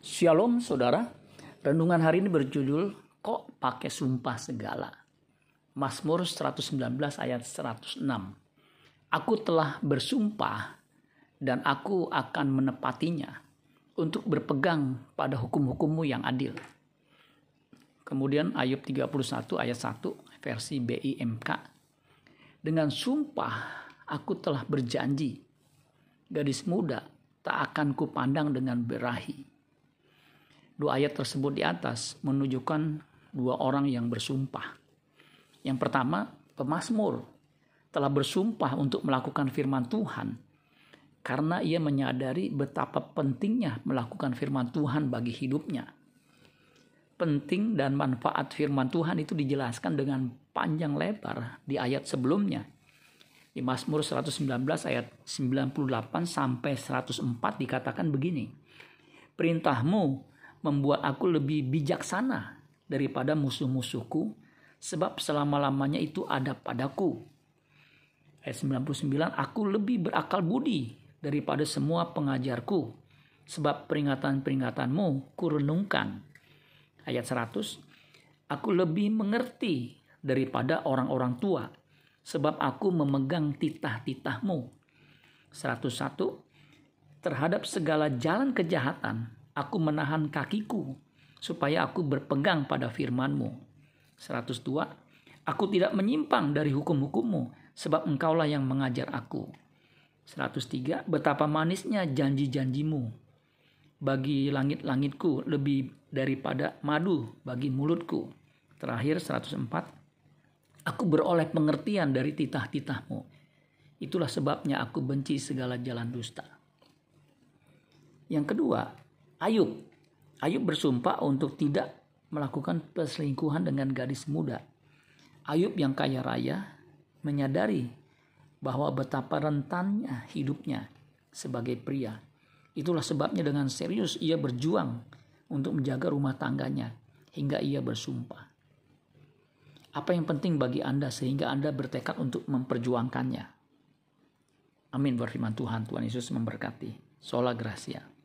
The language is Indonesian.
Shalom saudara, renungan hari ini berjudul Kok pakai sumpah segala? Mazmur 119 ayat 106. Aku telah bersumpah dan aku akan menepatinya untuk berpegang pada hukum-hukummu yang adil. Kemudian Ayub 31 ayat 1 versi BIMK. Dengan sumpah aku telah berjanji, gadis muda tak akan kupandang dengan berahi Dua ayat tersebut di atas menunjukkan dua orang yang bersumpah. Yang pertama, pemazmur telah bersumpah untuk melakukan firman Tuhan karena ia menyadari betapa pentingnya melakukan firman Tuhan bagi hidupnya. Penting dan manfaat firman Tuhan itu dijelaskan dengan panjang lebar di ayat sebelumnya. Di Mazmur 119 ayat 98 sampai 104 dikatakan begini. Perintahmu membuat aku lebih bijaksana daripada musuh-musuhku sebab selama-lamanya itu ada padaku. Ayat 99, aku lebih berakal budi daripada semua pengajarku sebab peringatan-peringatanmu kurenungkan. Ayat 100, aku lebih mengerti daripada orang-orang tua sebab aku memegang titah-titahmu. 101, terhadap segala jalan kejahatan aku menahan kakiku supaya aku berpegang pada firmanmu. 102. Aku tidak menyimpang dari hukum-hukummu sebab engkaulah yang mengajar aku. 103. Betapa manisnya janji-janjimu bagi langit-langitku lebih daripada madu bagi mulutku. Terakhir 104. Aku beroleh pengertian dari titah-titahmu. Itulah sebabnya aku benci segala jalan dusta. Yang kedua, Ayub. Ayub bersumpah untuk tidak melakukan perselingkuhan dengan gadis muda. Ayub yang kaya raya menyadari bahwa betapa rentannya hidupnya sebagai pria. Itulah sebabnya dengan serius ia berjuang untuk menjaga rumah tangganya hingga ia bersumpah. Apa yang penting bagi Anda sehingga Anda bertekad untuk memperjuangkannya? Amin berfirman Tuhan. Tuhan Yesus memberkati. Sola Gracia.